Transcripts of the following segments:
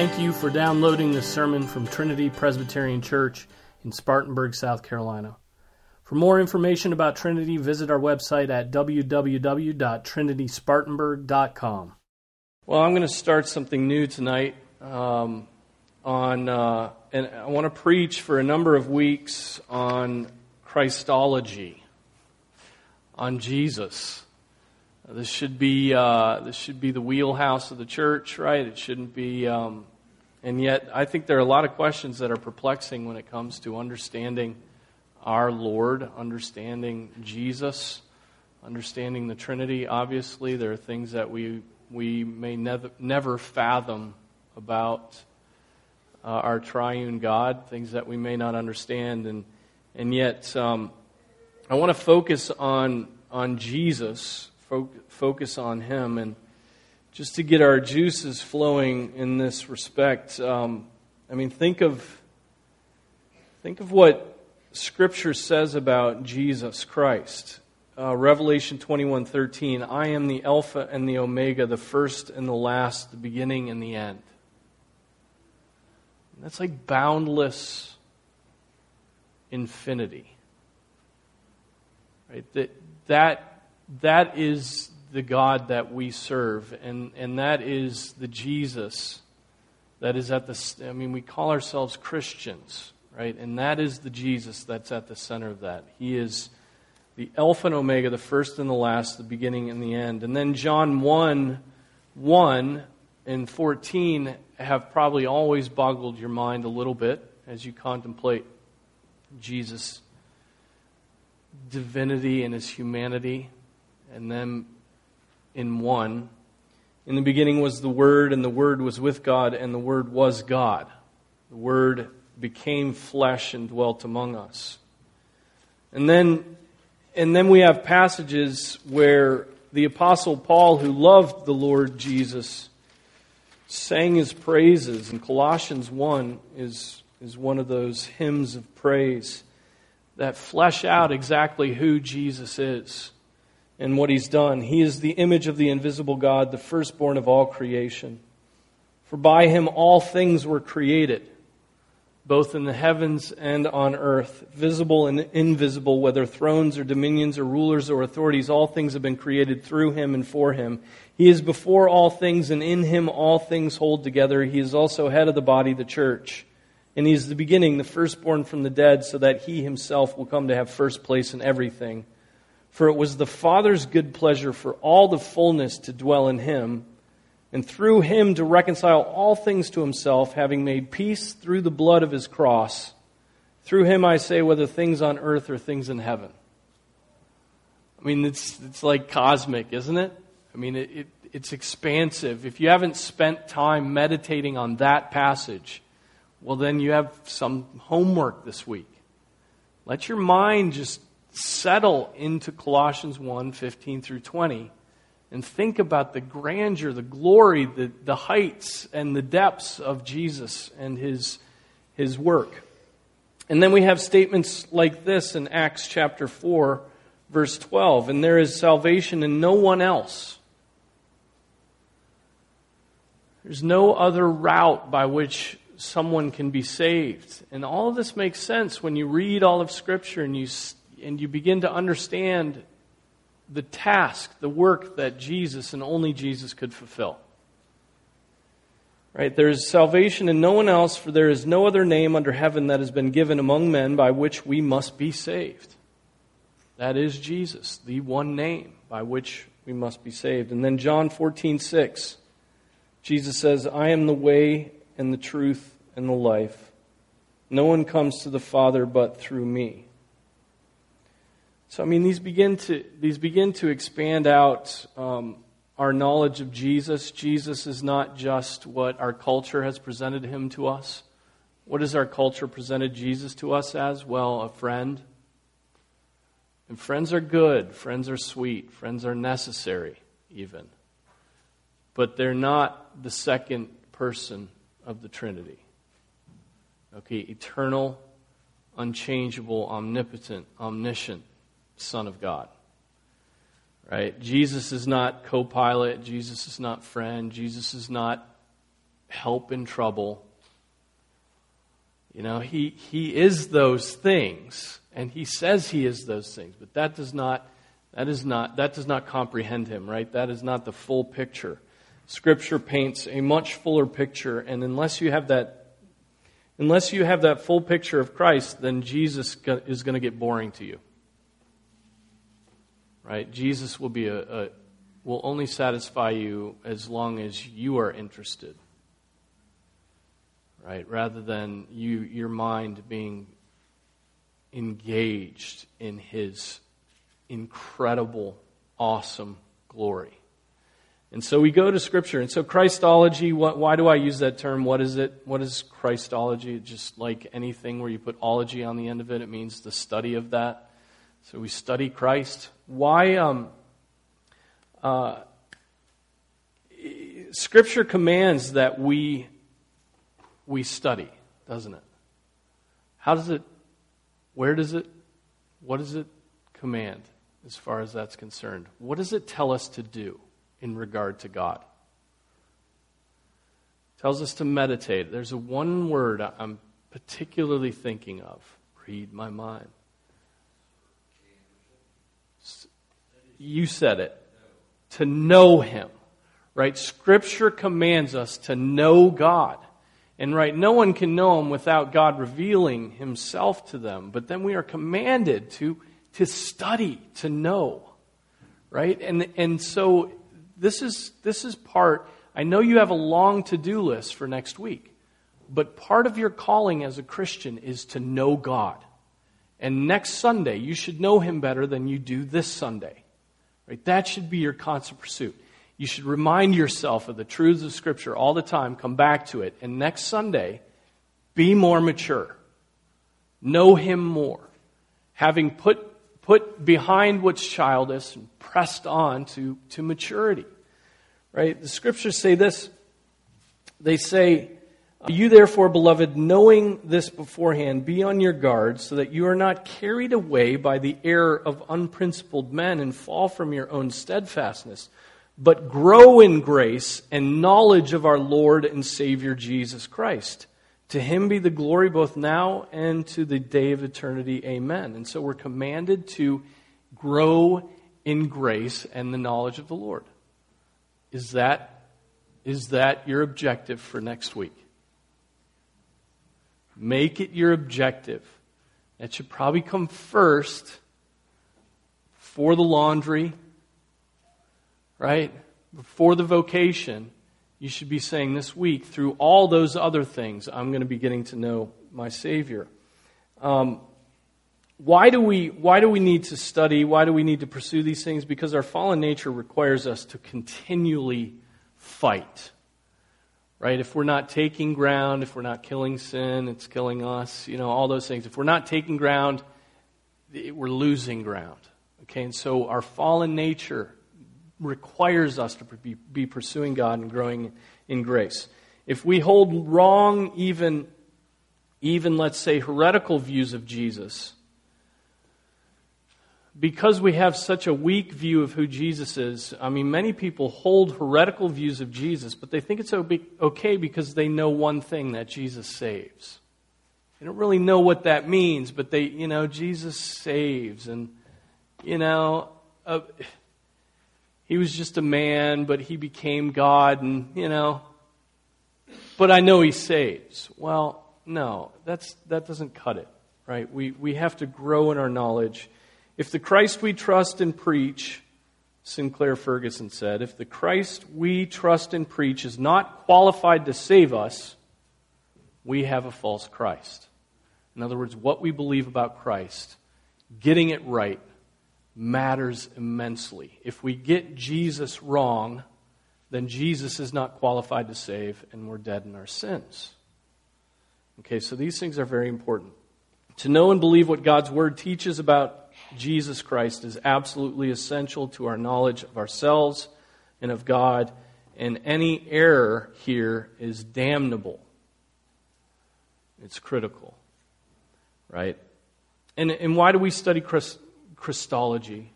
Thank you for downloading this sermon from Trinity Presbyterian Church in Spartanburg, South Carolina. For more information about Trinity, visit our website at www.trinityspartanburg.com. Well, I'm going to start something new tonight um, on, uh, and I want to preach for a number of weeks on Christology, on Jesus. This should be uh, this should be the wheelhouse of the church, right? It shouldn't be. Um, and yet, I think there are a lot of questions that are perplexing when it comes to understanding our Lord, understanding Jesus, understanding the Trinity. Obviously, there are things that we we may never never fathom about uh, our triune God, things that we may not understand, and and yet um, I want to focus on on Jesus focus on Him. And just to get our juices flowing in this respect, um, I mean, think of, think of what Scripture says about Jesus Christ. Uh, Revelation 21:13, I am the Alpha and the Omega, the first and the last, the beginning and the end. That's like boundless infinity. Right? That, that that is the God that we serve, and, and that is the Jesus that is at the. I mean, we call ourselves Christians, right? And that is the Jesus that's at the center of that. He is the Alpha and Omega, the first and the last, the beginning and the end. And then John 1 1 and 14 have probably always boggled your mind a little bit as you contemplate Jesus' divinity and his humanity and then in one. In the beginning was the Word, and the Word was with God, and the Word was God. The Word became flesh and dwelt among us. And then, and then we have passages where the Apostle Paul, who loved the Lord Jesus, sang his praises. And Colossians 1 is, is one of those hymns of praise that flesh out exactly who Jesus is and what he's done. He is the image of the invisible God, the firstborn of all creation. For by him all things were created, both in the heavens and on earth, visible and invisible, whether thrones or dominions or rulers or authorities, all things have been created through him and for him. He is before all things, and in him all things hold together. He is also head of the body, the church. And he is the beginning, the firstborn from the dead, so that he himself will come to have first place in everything. For it was the Father's good pleasure for all the fullness to dwell in him, and through him to reconcile all things to himself, having made peace through the blood of his cross. Through him, I say, whether things on earth or things in heaven. I mean, it's, it's like cosmic, isn't it? I mean, it, it, it's expansive. If you haven't spent time meditating on that passage, well, then you have some homework this week. Let your mind just settle into Colossians 1 15 through 20 and think about the grandeur, the glory, the, the heights, and the depths of Jesus and his, his work. And then we have statements like this in Acts chapter 4, verse 12 and there is salvation in no one else. There's no other route by which someone can be saved. And all of this makes sense when you read all of Scripture and you and you begin to understand the task, the work that Jesus and only Jesus could fulfill. Right? There is salvation in no one else, for there is no other name under heaven that has been given among men by which we must be saved. That is Jesus, the one name by which we must be saved. And then John 14, 6, Jesus says, I am the way and the truth and the life. No one comes to the Father but through me. So, I mean, these begin to, these begin to expand out um, our knowledge of Jesus. Jesus is not just what our culture has presented him to us. What has our culture presented Jesus to us as? Well, a friend. And friends are good, friends are sweet, friends are necessary, even. But they're not the second person of the Trinity. Okay, eternal, unchangeable, omnipotent, omniscient Son of God. Right? Jesus is not co pilot. Jesus is not friend. Jesus is not help in trouble. You know, he, he is those things, and he says he is those things, but that does not that is not that does not comprehend him, right? That is not the full picture. Scripture paints a much fuller picture, and unless you have that unless you have that full picture of Christ, then Jesus is going to get boring to you. Right? Jesus will be a, a will only satisfy you as long as you are interested. Right? Rather than you your mind being engaged in his incredible, awesome glory. And so we go to Scripture. And so Christology, what, why do I use that term? What is it? What is Christology? Just like anything where you put ology on the end of it, it means the study of that. So we study Christ. Why? Um, uh, Scripture commands that we we study, doesn't it? How does it? Where does it? What does it command as far as that's concerned? What does it tell us to do in regard to God? It tells us to meditate. There's a one word I'm particularly thinking of. Read my mind. You said it. To know Him. Right? Scripture commands us to know God. And right, no one can know Him without God revealing Himself to them. But then we are commanded to, to study, to know. Right? And, and so this is, this is part, I know you have a long to do list for next week. But part of your calling as a Christian is to know God. And next Sunday, you should know Him better than you do this Sunday. Right? That should be your constant pursuit. You should remind yourself of the truths of Scripture all the time, come back to it, and next Sunday, be more mature. Know Him more. Having put, put behind what's childish and pressed on to, to maturity. Right? The Scriptures say this. They say, you, therefore, beloved, knowing this beforehand, be on your guard, so that you are not carried away by the error of unprincipled men and fall from your own steadfastness but grow in grace and knowledge of our Lord and Savior Jesus Christ. To him be the glory both now and to the day of eternity. Amen. And so we're commanded to grow in grace and the knowledge of the Lord. Is that, is that your objective for next week? Make it your objective. That should probably come first for the laundry right? Before the vocation, you should be saying this week, through all those other things, I'm going to be getting to know my Savior. Um, why do we why do we need to study why do we need to pursue these things because our fallen nature requires us to continually fight right? If we're not taking ground if we're not killing sin it's killing us you know all those things. If we're not taking ground we're losing ground okay? And so our fallen nature requires us to be, be pursuing God and growing in grace. If we hold wrong, even, even let's say heretical views of Jesus, because we have such a weak view of who Jesus is, I mean, many people hold heretical views of Jesus, but they think it's okay because they know one thing that Jesus saves. They don't really know what that means, but they, you know, Jesus saves. And, you know, uh, he was just a man, but he became God, and, you know, but I know he saves. Well, no, that's, that doesn't cut it, right? We, we have to grow in our knowledge. If the Christ we trust and preach, Sinclair Ferguson said, if the Christ we trust and preach is not qualified to save us, we have a false Christ. In other words, what we believe about Christ, getting it right, matters immensely. If we get Jesus wrong, then Jesus is not qualified to save, and we're dead in our sins. Okay, so these things are very important. To know and believe what God's Word teaches about Jesus Christ is absolutely essential to our knowledge of ourselves and of God, and any error here is damnable. It's critical, right? And, and why do we study Christ? Christology,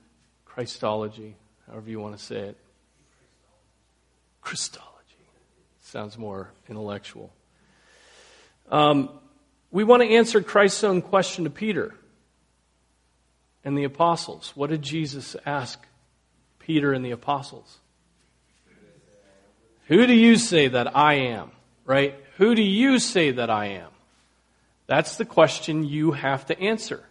Christology, however you want to say it. Christology. Sounds more intellectual. Um, we want to answer Christ's own question to Peter and the apostles. What did Jesus ask Peter and the apostles? Who do you say that I am? Right? Who do you say that I am? That's the question you have to answer.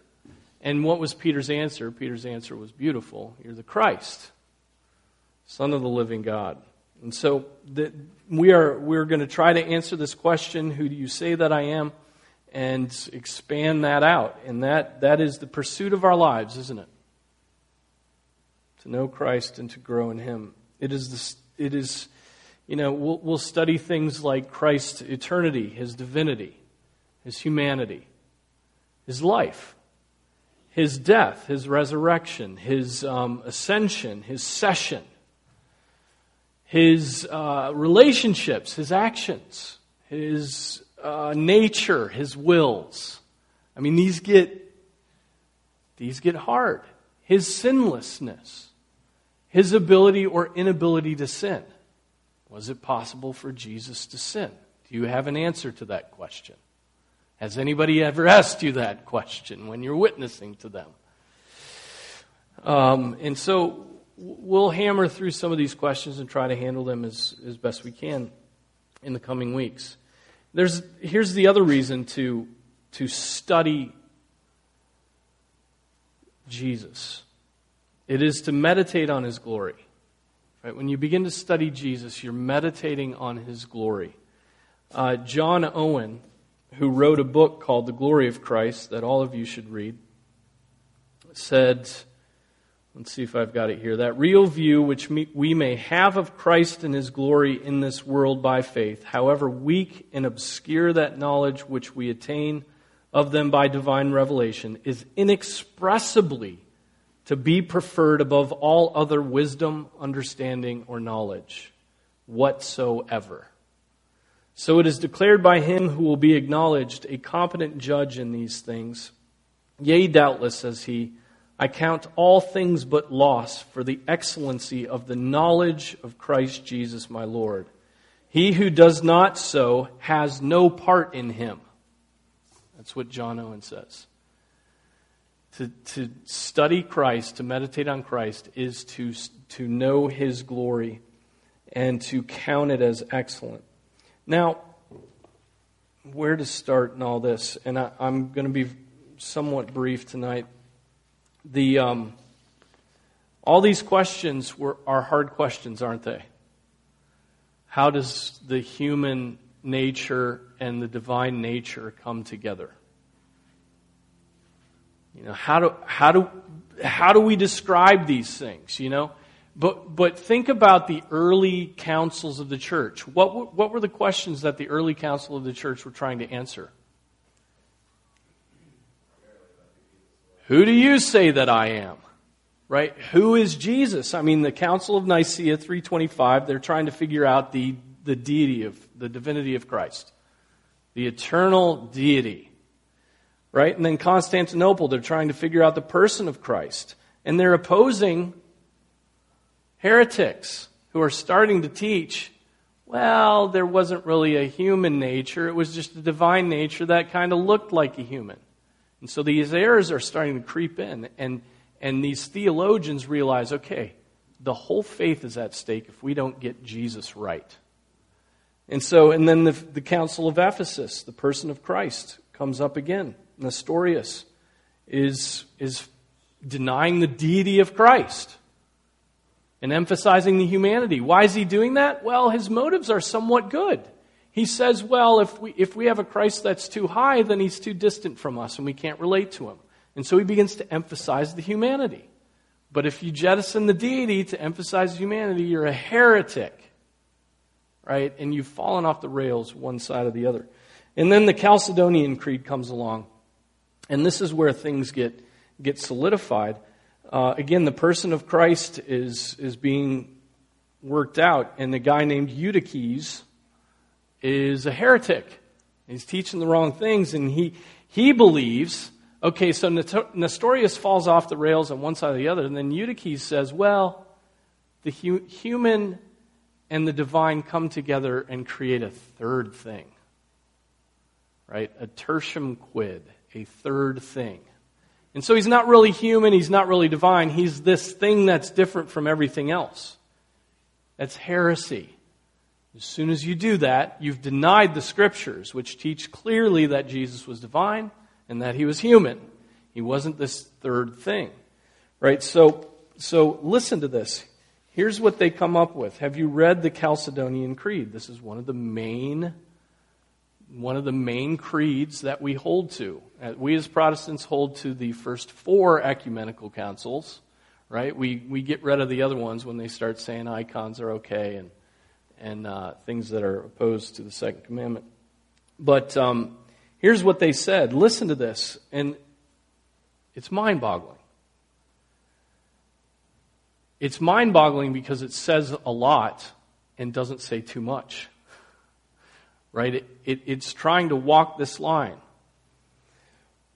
And what was Peter's answer? Peter's answer was beautiful. You're the Christ, Son of the living God. And so the, we are we're going to try to answer this question, who do you say that I am? And expand that out. And that, that is the pursuit of our lives, isn't it? To know Christ and to grow in Him. It is, this, it is you know, we'll, we'll study things like Christ's eternity, His divinity, His humanity, His life, His death, His resurrection, His um, ascension, His session his uh, relationships, his actions, his uh, nature, his wills. I mean, these get these get hard. His sinlessness, his ability or inability to sin. Was it possible for Jesus to sin? Do you have an answer to that question? Has anybody ever asked you that question when you're witnessing to them? Um, and so we'll hammer through some of these questions and try to handle them as, as best we can in the coming weeks. There's, here's the other reason to, to study Jesus it is to meditate on his glory. Right? When you begin to study Jesus, you're meditating on his glory. Uh, John Owen, who wrote a book called The Glory of Christ that all of you should read, said, Let's see if I've got it here. That real view which we may have of Christ and his glory in this world by faith, however weak and obscure that knowledge which we attain of them by divine revelation, is inexpressibly to be preferred above all other wisdom, understanding, or knowledge whatsoever. So it is declared by him who will be acknowledged a competent judge in these things. Yea, doubtless, says he, I count all things but loss for the excellency of the knowledge of Christ Jesus my Lord. He who does not so has no part in him. That's what John Owen says. To, to study Christ, to meditate on Christ, is to, to know his glory and to count it as excellent. Now, where to start in all this? And I, I'm going to be somewhat brief tonight the, um, all these questions were, are hard questions, aren't they? How does the human nature and the divine nature come together? You know, how do, how do, how do we describe these things, you know? But, but think about the early councils of the church. What, what were the questions that the early council of the church were trying to answer? Who do you say that I am? Right? Who is Jesus? I mean, the Council of Nicaea 325, they're trying to figure out the, the deity of, the divinity of Christ. The eternal deity. Right? And then Constantinople, they're trying to figure out the person of Christ. And they're opposing heretics who are starting to teach, well, there wasn't really a human nature, it was just a divine nature that kind of looked like a human. And so these errors are starting to creep in. And, and these theologians realize okay, the whole faith is at stake if we don't get Jesus right. And so, and then the, the Council of Ephesus, the person of Christ, comes up again. Nestorius is, is denying the deity of Christ and emphasizing the humanity. Why is he doing that? Well, his motives are somewhat good he says, well, if we, if we have a Christ that's too high, then he's too distant from us and we can't relate to him. And so he begins to emphasize the humanity. But if you jettison the deity to emphasize humanity, you're a heretic. Right? And you've fallen off the rails one side or the other. And then the Chalcedonian Creed comes along. And this is where things get, get solidified. Uh, again, the person of Christ is, is being worked out. And the guy named Eutyches is a heretic. He's teaching the wrong things, and he, he believes, okay, so Nestorius falls off the rails on one side or the other, and then Eutyches says, well, the hu- human and the divine come together and create a third thing. Right? A tertium quid, a third thing. And so he's not really human, he's not really divine, he's this thing that's different from everything else. That's heresy. As soon as you do that, you've denied the scriptures, which teach clearly that Jesus was divine and that he was human. He wasn't this third thing. Right? So, so listen to this. Here's what they come up with. Have you read the Chalcedonian Creed? This is one of the main one of the main creeds that we hold to. Uh, we as Protestants hold to the first four ecumenical councils, right? We, we get rid of the other ones when they start saying icons are okay and, and uh, things that are opposed to the second commandment. But um, here's what they said. Listen to this, and it's mind boggling. It's mind boggling because it says a lot and doesn't say too much. Right? It, it, it's trying to walk this line.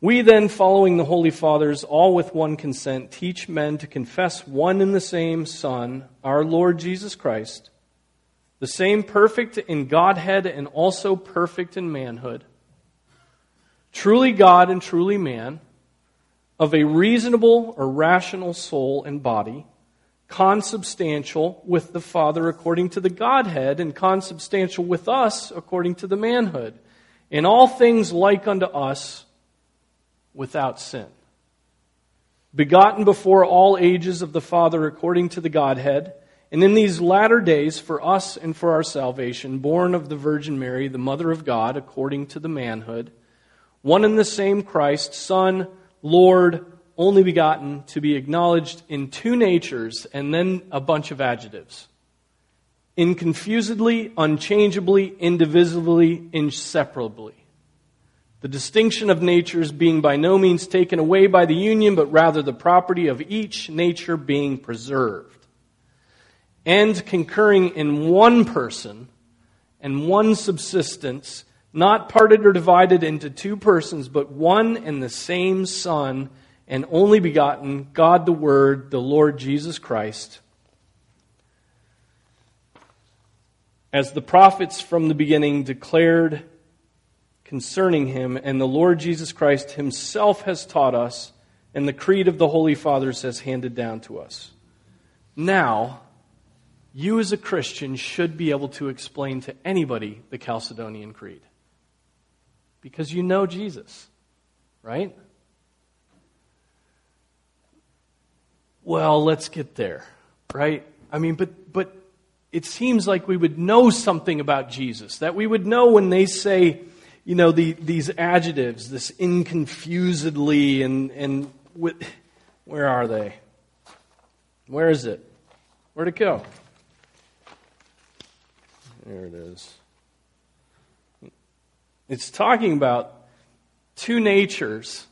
We then, following the Holy Fathers, all with one consent, teach men to confess one and the same Son, our Lord Jesus Christ, the same perfect in Godhead and also perfect in manhood, truly God and truly man, of a reasonable or rational soul and body consubstantial with the Father according to the Godhead, and consubstantial with us according to the manhood. In all things like unto us, without sin. Begotten before all ages of the Father according to the Godhead, and in these latter days for us and for our salvation, born of the Virgin Mary, the Mother of God, according to the manhood, one and the same Christ, Son, Lord, only begotten to be acknowledged in two natures and then a bunch of adjectives. Inconfusedly, unchangeably, indivisibly, inseparably. The distinction of natures being by no means taken away by the union, but rather the property of each nature being preserved. And concurring in one person and one subsistence, not parted or divided into two persons, but one and the same Son and only begotten, God the Word, the Lord Jesus Christ. As the prophets from the beginning declared concerning him, and the Lord Jesus Christ himself has taught us, and the creed of the Holy Fathers has handed down to us. Now, you as a Christian should be able to explain to anybody the Chalcedonian Creed. Because you know Jesus, right? well, let's get there, right? I mean, but, but it seems like we would know something about Jesus, that we would know when they say, you know, the, these adjectives, this inconfusedly and, and with, where are they? Where is it? Where'd it go? There it is. It's talking about two natures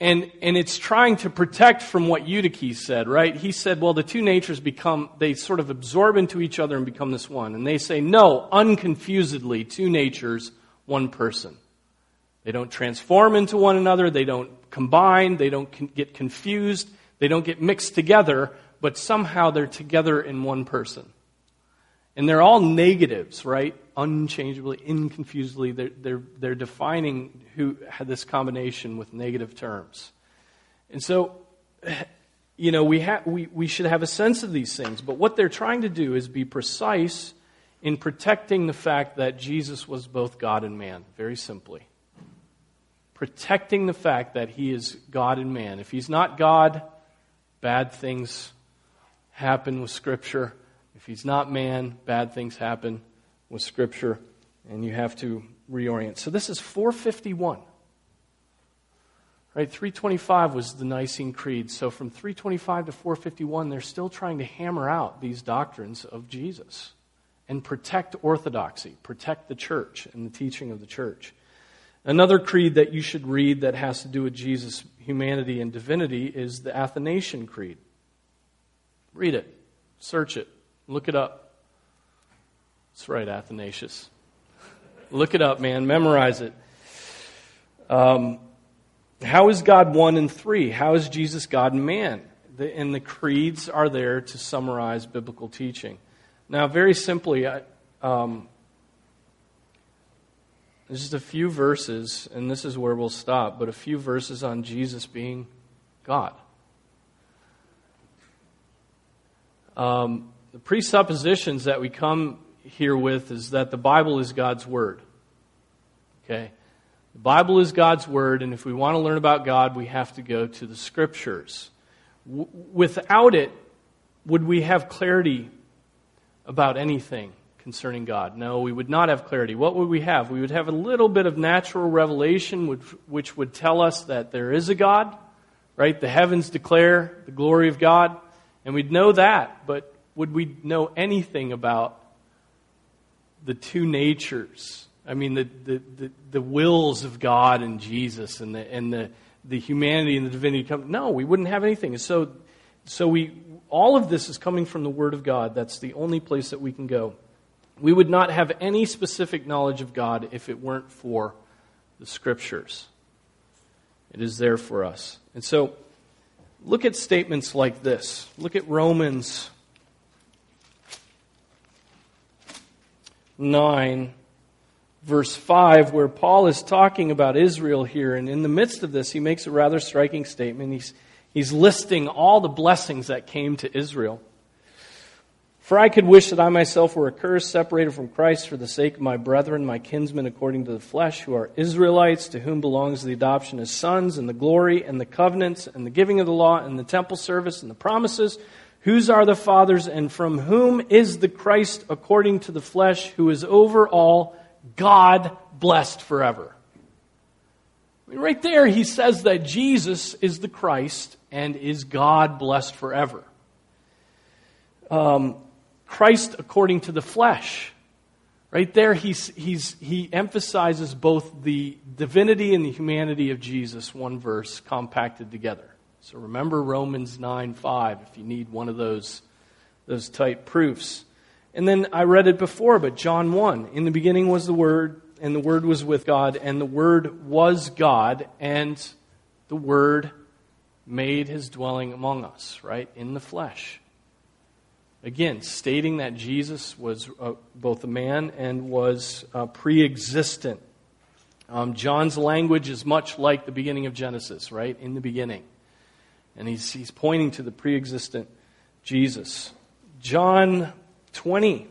and, and it's trying to protect from what Eutyches said, right? He said, well, the two natures become, they sort of absorb into each other and become this one. And they say, no, unconfusedly, two natures, one person. They don't transform into one another, they don't combine, they don't con- get confused, they don't get mixed together, but somehow they're together in one person. And they're all negatives, right? Unchangeably, inconfusedly. They're, they're, they're defining who had this combination with negative terms. And so, you know, we, ha- we, we should have a sense of these things. But what they're trying to do is be precise in protecting the fact that Jesus was both God and man, very simply. Protecting the fact that he is God and man. If he's not God, bad things happen with Scripture. If he's not man, bad things happen with Scripture, and you have to reorient. So this is 451. Right, 325 was the Nicene Creed. So from 325 to 451, they're still trying to hammer out these doctrines of Jesus and protect orthodoxy, protect the church and the teaching of the church. Another creed that you should read that has to do with Jesus' humanity and divinity is the Athanasian Creed. Read it, search it, Look it up. That's right, Athanasius. Look it up, man. Memorize it. Um, how is God one and three? How is Jesus God and man? The, and the creeds are there to summarize biblical teaching. Now, very simply, I, um, there's just a few verses, and this is where we'll stop, but a few verses on Jesus being God. Um, the presuppositions that we come here with is that the Bible is God's Word. Okay? The Bible is God's Word, and if we want to learn about God, we have to go to the Scriptures. W- without it, would we have clarity about anything concerning God? No, we would not have clarity. What would we have? We would have a little bit of natural revelation which, which would tell us that there is a God, right? The heavens declare the glory of God, and we'd know that, but would we know anything about the two natures? I mean, the, the, the, the wills of God and Jesus and the, and the, the humanity and the divinity come. No, we wouldn't have anything. So, so we, all of this is coming from the Word of God. That's the only place that we can go. We would not have any specific knowledge of God if it weren't for the Scriptures. It is there for us. And so, look at statements like this. Look at Romans 9, verse 5, where Paul is talking about Israel here. And in the midst of this, he makes a rather striking statement. He's He's listing all the blessings that came to Israel. For I could wish that I myself were accursed, separated from Christ for the sake of my brethren, my kinsmen according to the flesh, who are Israelites, to whom belongs the adoption as sons, and the glory, and the covenants, and the giving of the law, and the temple service, and the promises, whose are the fathers, and from whom is the Christ according to the flesh, who is over all, God blessed forever. I mean, right there, he says that Jesus is the Christ and is God blessed forever. Um, Christ according to the flesh. Right there, he's, he's, he emphasizes both the divinity and the humanity of Jesus, one verse compacted together. So remember Romans 9 5 if you need one of those, those type proofs. And then I read it before, but John 1 In the beginning was the Word, and the Word was with God, and the Word was God, and the Word made his dwelling among us, right? In the flesh. Again, stating that Jesus was uh, both a man and was uh, pre existent. Um, John's language is much like the beginning of Genesis, right? In the beginning. And he's, he's pointing to the pre existent Jesus. John 20,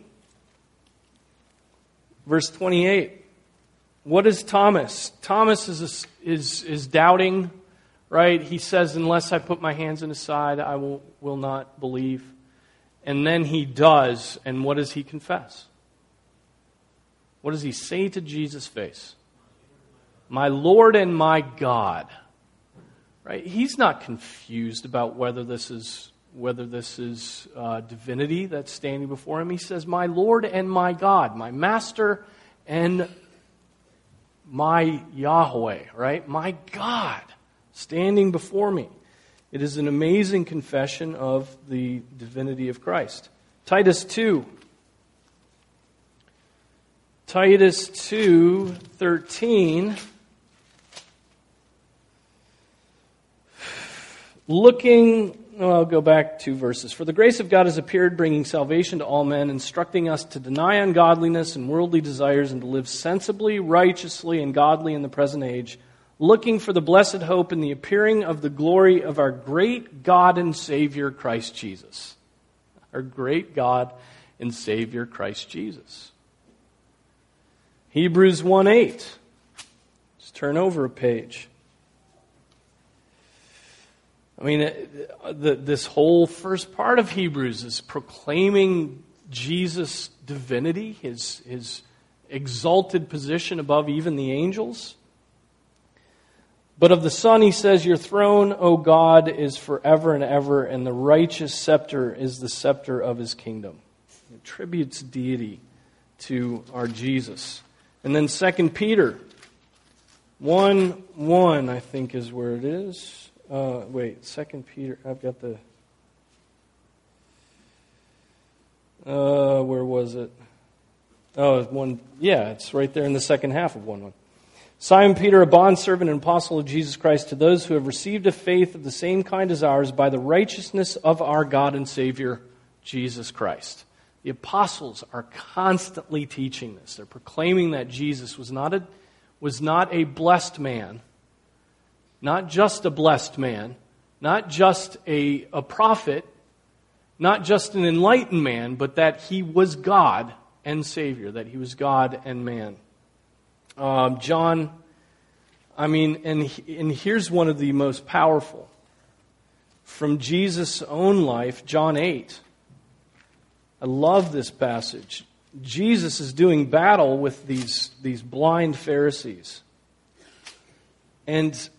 verse 28. What is Thomas? Thomas is, is, is doubting, right? He says, Unless I put my hands in his side, I will, will not believe. And then he does, and what does he confess? What does he say to Jesus' face? My Lord and my God. Right? He's not confused about whether this is whether this is uh, divinity that's standing before him. He says, "My Lord and my God, my Master and my Yahweh, right? My God standing before me. It is an amazing confession of the divinity of Christ. Titus 2. Titus 2:13 Looking well, I'll go back two verses. For the grace of God has appeared, bringing salvation to all men, instructing us to deny ungodliness and worldly desires and to live sensibly, righteously, and godly in the present age, looking for the blessed hope and the appearing of the glory of our great God and Savior, Christ Jesus. Our great God and Savior, Christ Jesus. Hebrews 1 8. Just turn over a page. I mean, uh, the, this whole first part of Hebrews is proclaiming Jesus' divinity, his, his exalted position above even the angels. But of the Son, he says, Your throne, O God, is forever and ever, and the righteous scepter is the scepter of his kingdom. It attributes deity to our Jesus. And then 2 Peter 1 1, I think, is where it is. Uh, wait, Second Peter. I've got the. Uh, where was it? Oh, one. Yeah, it's right there in the second half of one one. Simon Peter, a bondservant and apostle of Jesus Christ, to those who have received a faith of the same kind as ours by the righteousness of our God and Savior, Jesus Christ. The apostles are constantly teaching this. They're proclaiming that Jesus was not a, was not a blessed man, not just a blessed man, not just a, a prophet, not just an enlightened man, but that he was God and Savior, that he was God and man. Um, John, I mean, and, and here's one of the most powerful. From Jesus' own life, John 8. I love this passage. Jesus is doing battle with these, these blind Pharisees. And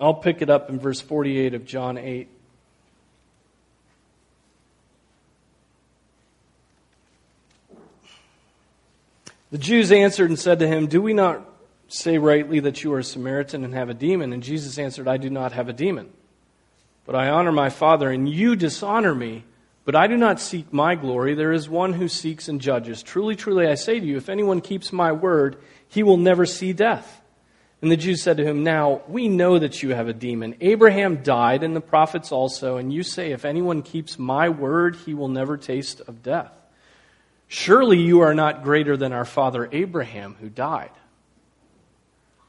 I'll pick it up in verse 48 of John 8. The Jews answered and said to him, Do we not say rightly that you are a Samaritan and have a demon? And Jesus answered, I do not have a demon, but I honor my Father, and you dishonor me. But I do not seek my glory. There is one who seeks and judges. Truly, truly, I say to you, if anyone keeps my word, he will never see death. And the Jews said to him, Now, we know that you have a demon. Abraham died, and the prophets also, and you say, If anyone keeps my word, he will never taste of death. Surely you are not greater than our father Abraham, who died.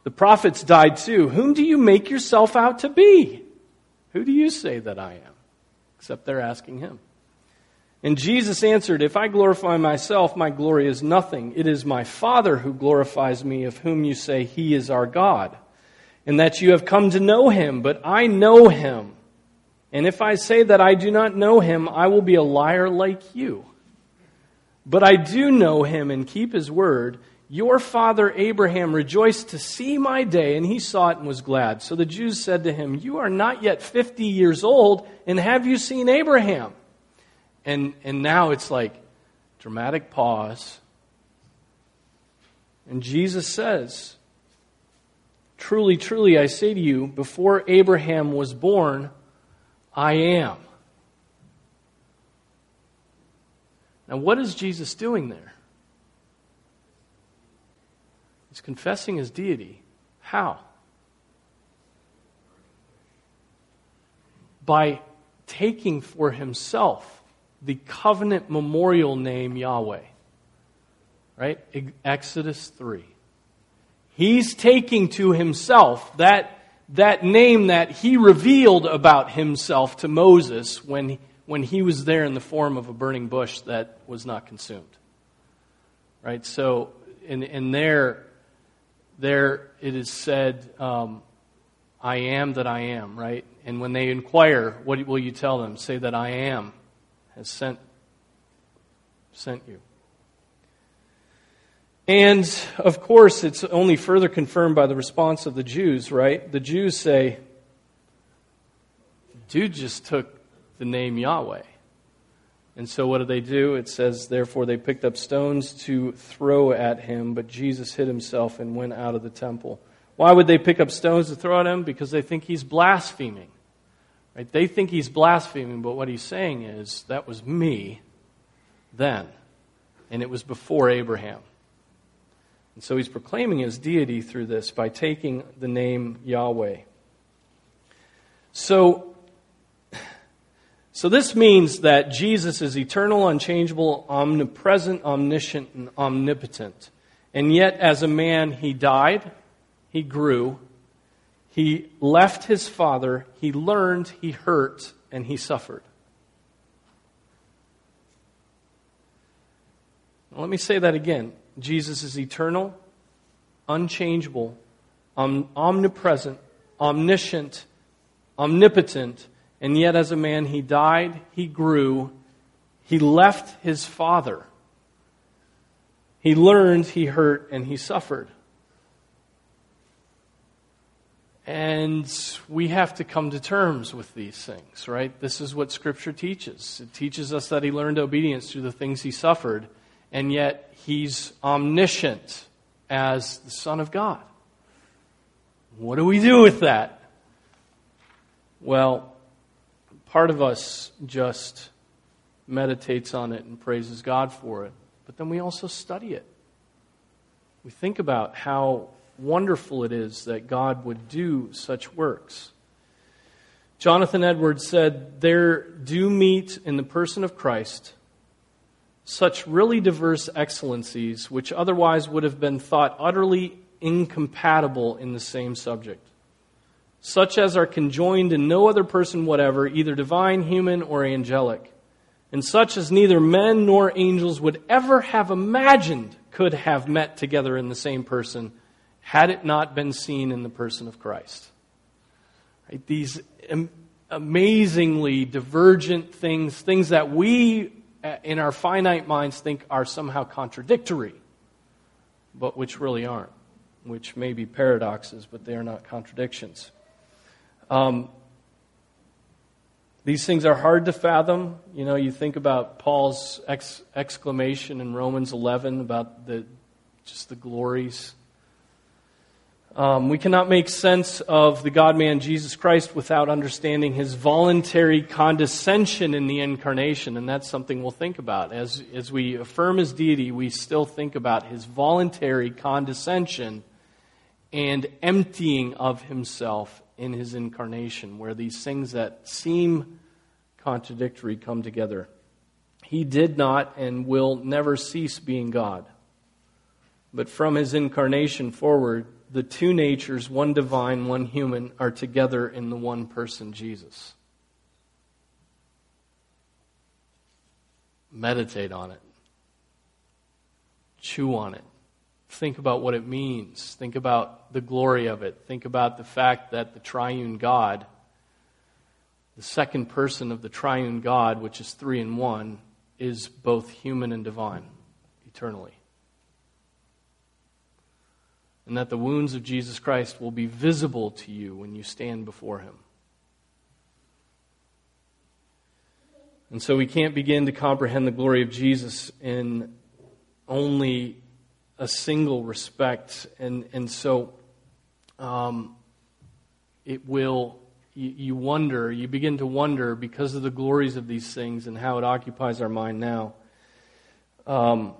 The prophets died too. Whom do you make yourself out to be? Who do you say that I am? Except they're asking him. And Jesus answered, If I glorify myself, my glory is nothing. It is my Father who glorifies me, of whom you say he is our God, and that you have come to know him, but I know him. And if I say that I do not know him, I will be a liar like you. But I do know him and keep his word. Your father Abraham rejoiced to see my day, and he saw it and was glad. So the Jews said to him, You are not yet 50 years old, and have you seen Abraham? And, and now it's like dramatic pause. And Jesus says, Truly, truly, I say to you, before Abraham was born, I am. Now, what is Jesus doing there? He's confessing his deity. How? By taking for himself the covenant memorial name Yahweh. Right? Exodus 3. He's taking to himself that, that name that he revealed about himself to Moses when, when he was there in the form of a burning bush that was not consumed. Right? So, in, in there, there it is said, um, I am that I am, right? And when they inquire, what will you tell them? Say that I am has sent, sent you. And of course, it's only further confirmed by the response of the Jews, right? The Jews say, dude just took the name Yahweh. And so what do they do? It says, therefore, they picked up stones to throw at him, but Jesus hid himself and went out of the temple. Why would they pick up stones to throw at him? Because they think he's blaspheming. Right? They think he's blaspheming, but what he's saying is, that was me then, and it was before Abraham. And so he's proclaiming his deity through this by taking the name Yahweh. So, so this means that Jesus is eternal, unchangeable, omnipresent, omniscient, and omnipotent. And yet, as a man, he died, he grew, he left his father, he learned, he hurt, and he suffered. let me say that again. Jesus is eternal, unchangeable, om- omnipresent, omniscient, omnipotent, and yet as a man he died, he grew, he left his father. He learned, he hurt, and he suffered. And we have to come to terms with these things, right? This is what Scripture teaches. It teaches us that he learned obedience through the things he suffered, and yet he's omniscient as the Son of God. What do we do with that? Well, part of us just meditates on it and praises God for it, but then we also study it. We think about how wonderful it is that God would do such works. Jonathan Edwards said, There do meet in the person of Christ such really diverse excellencies which otherwise would have been thought utterly incompatible in the same subject, such as are conjoined in no other person whatever, either divine, human, or angelic, and such as neither men nor angels would ever have imagined could have met together in the same person had it not been seen in the person of Christ. Right? These amazingly divergent things, things that we uh, in our finite minds think are somehow contradictory, but which really aren't, which may be paradoxes, but they are not contradictions. Um, these things are hard to fathom. You know, you think about Paul's ex- exclamation in Romans 11 about the, just the glories um, we cannot make sense of the God man Jesus Christ without understanding his voluntary condescension in the incarnation, and that's something we'll think about. As, as we affirm his deity, we still think about his voluntary condescension and emptying of himself in his incarnation, where these things that seem contradictory come together. He did not and will never cease being God. But from his incarnation forward, the two natures, one divine, one human, are together in the one person, Jesus. Meditate on it. Chew on it. Think about what it means. Think about the glory of it. Think about the fact that the triune God, the second person of the triune God, which is three in one, is both human and divine eternally and that the wounds of Jesus Christ will be visible to you when you stand before Him. And so we can't begin to comprehend the glory of Jesus in only a single respect. And, and so um, it will, you, you wonder, you begin to wonder because of the glories of these things and how it occupies our mind now. Um,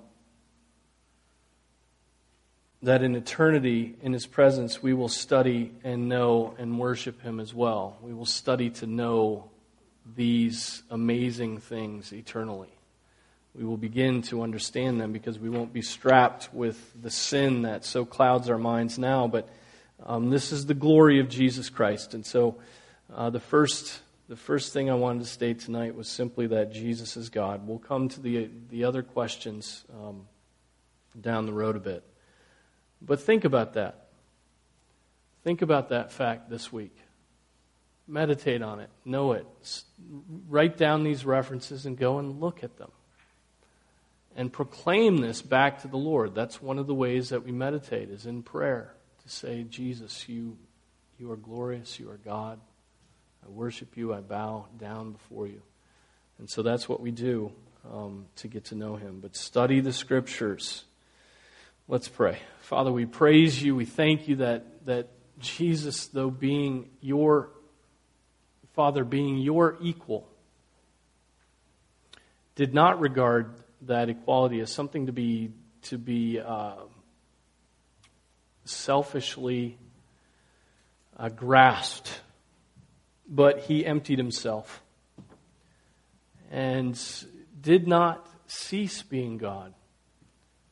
that in eternity, in His presence, we will study and know and worship Him as well. We will study to know these amazing things eternally. We will begin to understand them because we won't be strapped with the sin that so clouds our minds now. But um, this is the glory of Jesus Christ. And so uh, the, first, the first thing I wanted to state tonight was simply that Jesus is God. We'll come to the, the other questions um, down the road a bit. But think about that. Think about that fact this week. Meditate on it. Know it. Write down these references and go and look at them. And proclaim this back to the Lord. That's one of the ways that we meditate is in prayer to say, Jesus, you, you are glorious. You are God. I worship you. I bow down before you. And so that's what we do um, to get to know Him. But study the Scriptures. Let's pray. Father, we praise you. We thank you that, that Jesus, though being your Father, being your equal, did not regard that equality as something to be to be uh, selfishly uh, grasped, but he emptied himself and did not cease being God,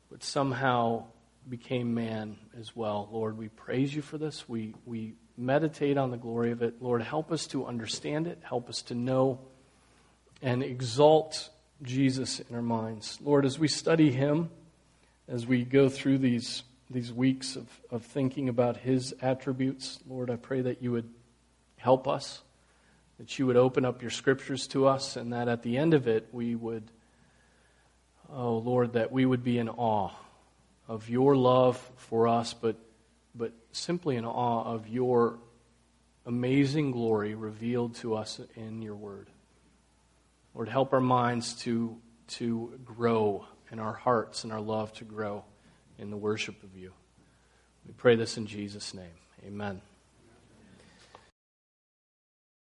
but somehow became man as well. Lord, we praise you for this. We, we meditate on the glory of it. Lord, help us to understand it. Help us to know and exalt Jesus in our minds. Lord, as we study him, as we go through these, these weeks of, of thinking about his attributes, Lord, I pray that you would help us, that you would open up your scriptures to us, and that at the end of it, we would, oh Lord, that we would be in awe of your love for us, but, but simply in awe of your amazing glory revealed to us in your word. Lord, help our minds to, to grow and our hearts and our love to grow in the worship of you. We pray this in Jesus' name. Amen.